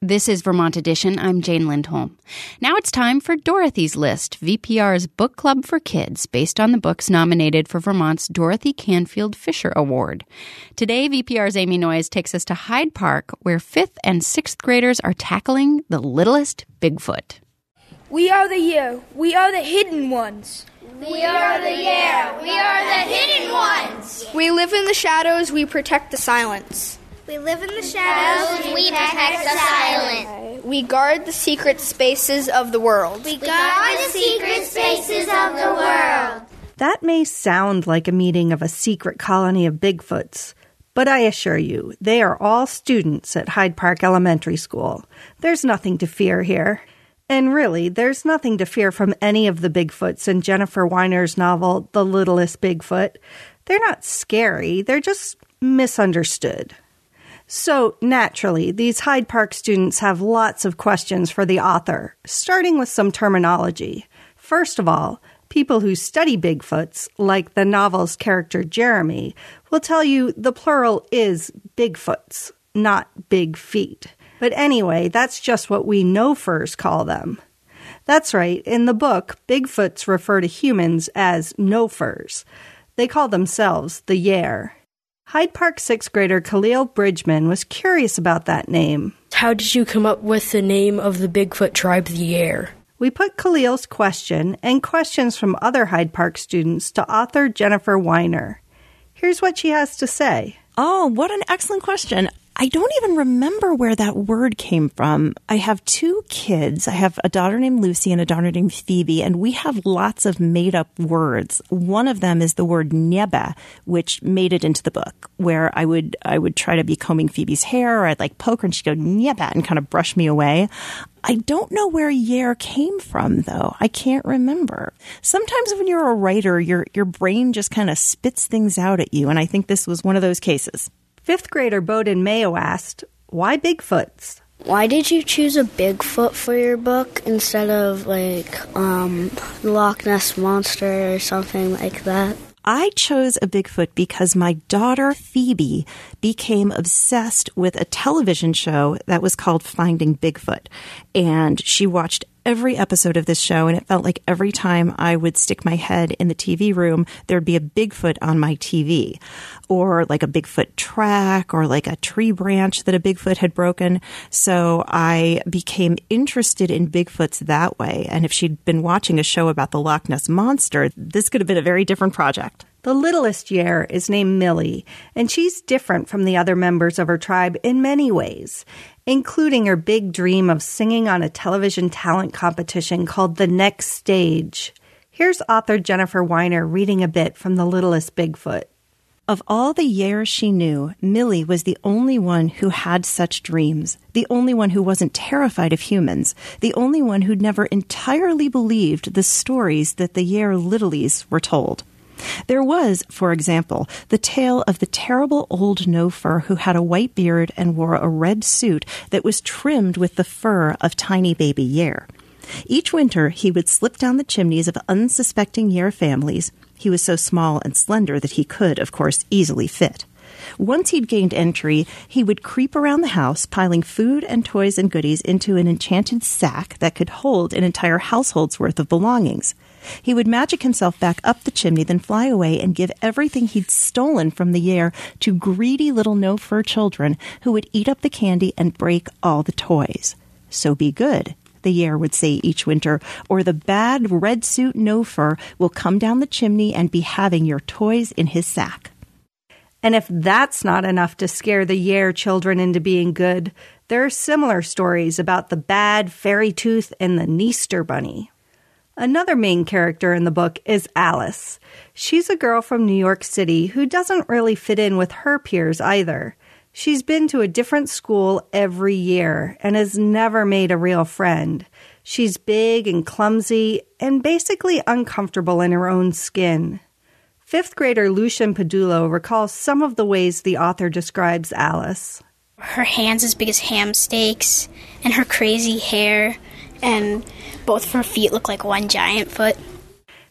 This is Vermont Edition. I'm Jane Lindholm. Now it's time for Dorothy's List, VPR's book club for kids, based on the books nominated for Vermont's Dorothy Canfield Fisher Award. Today, VPR's Amy Noyes takes us to Hyde Park, where fifth and sixth graders are tackling the littlest Bigfoot. We are the Yare. We are the hidden ones. We are the Yare. We are the hidden ones. We live in the shadows. We protect the silence. We live in the shadows. We protect the silence. We guard the secret spaces of the world. We guard the secret spaces of the world. That may sound like a meeting of a secret colony of Bigfoots, but I assure you, they are all students at Hyde Park Elementary School. There's nothing to fear here. And really, there's nothing to fear from any of the Bigfoots in Jennifer Weiner's novel, The Littlest Bigfoot. They're not scary, they're just misunderstood. So, naturally, these Hyde Park students have lots of questions for the author, starting with some terminology. First of all, people who study Bigfoots, like the novel's character Jeremy, will tell you the plural is Bigfoots, not big feet. But anyway, that's just what we no furs call them. That's right, in the book, Bigfoots refer to humans as no furs. They call themselves the Yare. Hyde Park sixth grader Khalil Bridgman was curious about that name. How did you come up with the name of the Bigfoot tribe, the Yare? We put Khalil's question and questions from other Hyde Park students to author Jennifer Weiner. Here's what she has to say. Oh, what an excellent question. I don't even remember where that word came from. I have two kids. I have a daughter named Lucy and a daughter named Phoebe, and we have lots of made up words. One of them is the word nieba, which made it into the book, where I would I would try to be combing Phoebe's hair, or I'd like poke her and she'd go nieba and kind of brush me away. I don't know where Yare came from though. I can't remember. Sometimes when you're a writer, your your brain just kind of spits things out at you, and I think this was one of those cases. Fifth grader Bowden Mayo asked, Why Bigfoots? Why did you choose a Bigfoot for your book instead of like um, Loch Ness Monster or something like that? I chose a Bigfoot because my daughter Phoebe became obsessed with a television show that was called Finding Bigfoot. And she watched every episode of this show, and it felt like every time I would stick my head in the TV room, there'd be a Bigfoot on my TV, or like a Bigfoot track, or like a tree branch that a Bigfoot had broken. So I became interested in Bigfoots that way. And if she'd been watching a show about the Loch Ness Monster, this could have been a very different project. The littlest Yare is named Millie, and she's different from the other members of her tribe in many ways including her big dream of singing on a television talent competition called The Next Stage. Here's author Jennifer Weiner reading a bit from The Littlest Bigfoot. Of all the years she knew, Millie was the only one who had such dreams, the only one who wasn't terrified of humans, the only one who'd never entirely believed the stories that the Yare Littlies were told. There was, for example, the tale of the terrible old no fur who had a white beard and wore a red suit that was trimmed with the fur of tiny baby Yare. Each winter, he would slip down the chimneys of unsuspecting Yare families. He was so small and slender that he could, of course, easily fit. Once he'd gained entry, he would creep around the house, piling food and toys and goodies into an enchanted sack that could hold an entire household's worth of belongings. He would magic himself back up the chimney, then fly away and give everything he'd stolen from the Yare to greedy little no fur children who would eat up the candy and break all the toys. So be good, the Yare would say each winter, or the bad red suit no fur will come down the chimney and be having your toys in his sack. And if that's not enough to scare the Yare children into being good, there are similar stories about the bad fairy tooth and the Neaster bunny. Another main character in the book is Alice. She's a girl from New York City who doesn't really fit in with her peers either. She's been to a different school every year and has never made a real friend. She's big and clumsy and basically uncomfortable in her own skin. Fifth grader Lucian Padulo recalls some of the ways the author describes Alice. Her hands as big as ham steaks, and her crazy hair, and both of her feet look like one giant foot.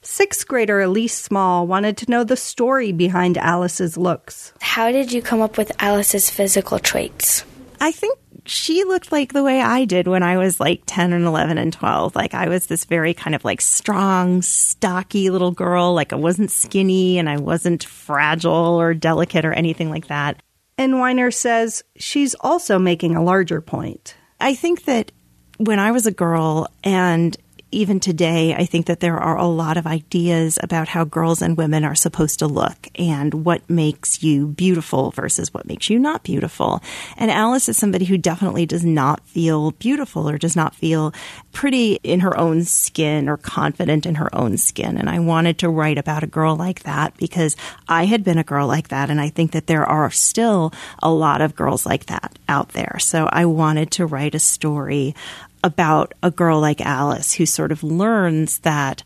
Sixth grader Elise Small wanted to know the story behind Alice's looks. How did you come up with Alice's physical traits? I think she looked like the way I did when I was like 10 and 11 and 12. Like I was this very kind of like strong, stocky little girl. Like I wasn't skinny and I wasn't fragile or delicate or anything like that. And Weiner says she's also making a larger point. I think that when I was a girl and even today, I think that there are a lot of ideas about how girls and women are supposed to look and what makes you beautiful versus what makes you not beautiful. And Alice is somebody who definitely does not feel beautiful or does not feel pretty in her own skin or confident in her own skin. And I wanted to write about a girl like that because I had been a girl like that. And I think that there are still a lot of girls like that out there. So I wanted to write a story about a girl like Alice who sort of learns that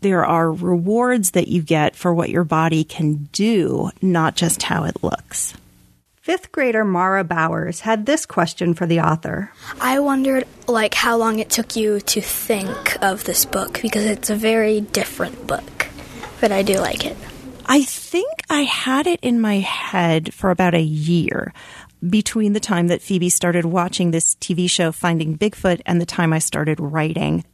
there are rewards that you get for what your body can do, not just how it looks. Fifth grader Mara Bowers had this question for the author. I wondered like how long it took you to think of this book because it's a very different book, but I do like it. I think I had it in my head for about a year between the time that Phoebe started watching this TV show, Finding Bigfoot, and the time I started writing.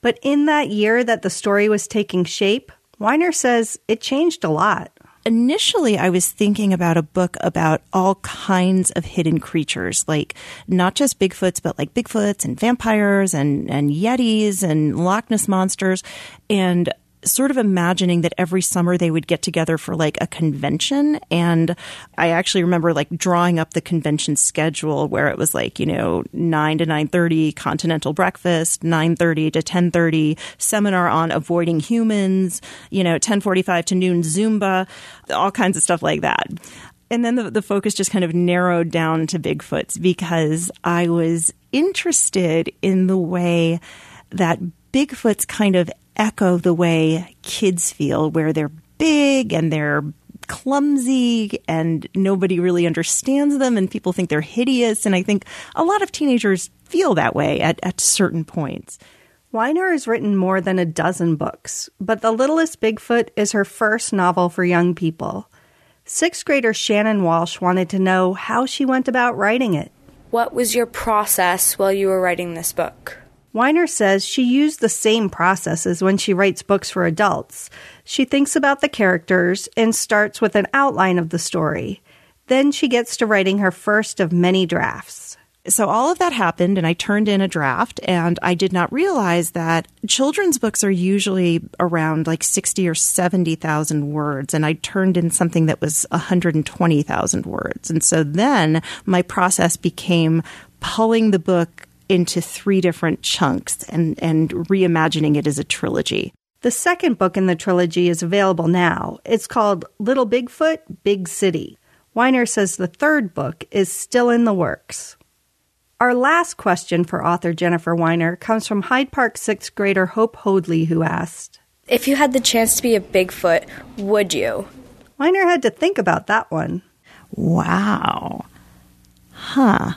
But in that year that the story was taking shape, Weiner says it changed a lot. Initially, I was thinking about a book about all kinds of hidden creatures, like not just Bigfoots, but like Bigfoots and vampires and, and Yetis and Loch Ness monsters. And sort of imagining that every summer they would get together for like a convention. And I actually remember like drawing up the convention schedule where it was like, you know, 9 to 9.30 continental breakfast, 9.30 to 10.30 seminar on avoiding humans, you know, 10.45 to noon Zumba, all kinds of stuff like that. And then the, the focus just kind of narrowed down to Bigfoots because I was interested in the way that Bigfoot's kind of echo the way kids feel, where they're big and they're clumsy and nobody really understands them and people think they're hideous. And I think a lot of teenagers feel that way at, at certain points. Weiner has written more than a dozen books, but The Littlest Bigfoot is her first novel for young people. Sixth grader Shannon Walsh wanted to know how she went about writing it. What was your process while you were writing this book? Weiner says she used the same processes when she writes books for adults. She thinks about the characters and starts with an outline of the story. Then she gets to writing her first of many drafts. So all of that happened and I turned in a draft and I did not realize that children's books are usually around like 60 or 70,000 words and I turned in something that was 120,000 words. And so then my process became pulling the book into three different chunks and, and reimagining it as a trilogy. The second book in the trilogy is available now. It's called Little Bigfoot, Big City. Weiner says the third book is still in the works. Our last question for author Jennifer Weiner comes from Hyde Park sixth grader Hope Hoadley, who asked If you had the chance to be a Bigfoot, would you? Weiner had to think about that one. Wow. Huh.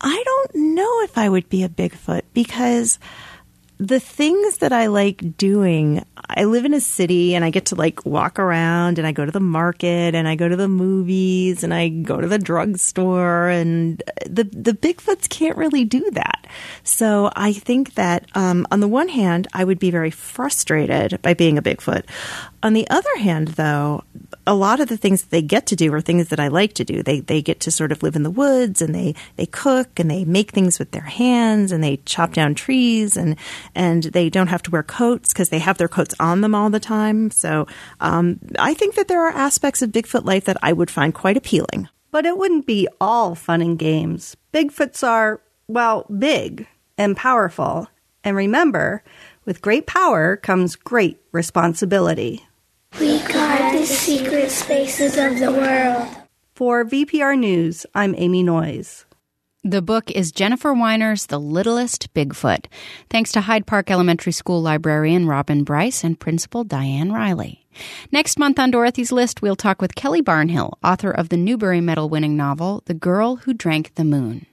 I don't know if I would be a Bigfoot because the things that I like doing, I live in a city and I get to like walk around and I go to the market and I go to the movies and I go to the drugstore and the the Bigfoots can't really do that. So I think that um, on the one hand, I would be very frustrated by being a Bigfoot. On the other hand, though, a lot of the things that they get to do are things that I like to do. They they get to sort of live in the woods and they they cook and they make things with their hands and they chop down trees and and they don't have to wear coats because they have their coats on them all the time. So um, I think that there are aspects of Bigfoot life that I would find quite appealing. But it wouldn't be all fun and games. Bigfoots are well big and powerful, and remember, with great power comes great responsibility. We guard the secret spaces of the world. For VPR News, I'm Amy Noyes. The book is Jennifer Weiner's The Littlest Bigfoot, thanks to Hyde Park Elementary School librarian Robin Bryce and Principal Diane Riley. Next month on Dorothy's List, we'll talk with Kelly Barnhill, author of the Newbery Medal winning novel, The Girl Who Drank the Moon.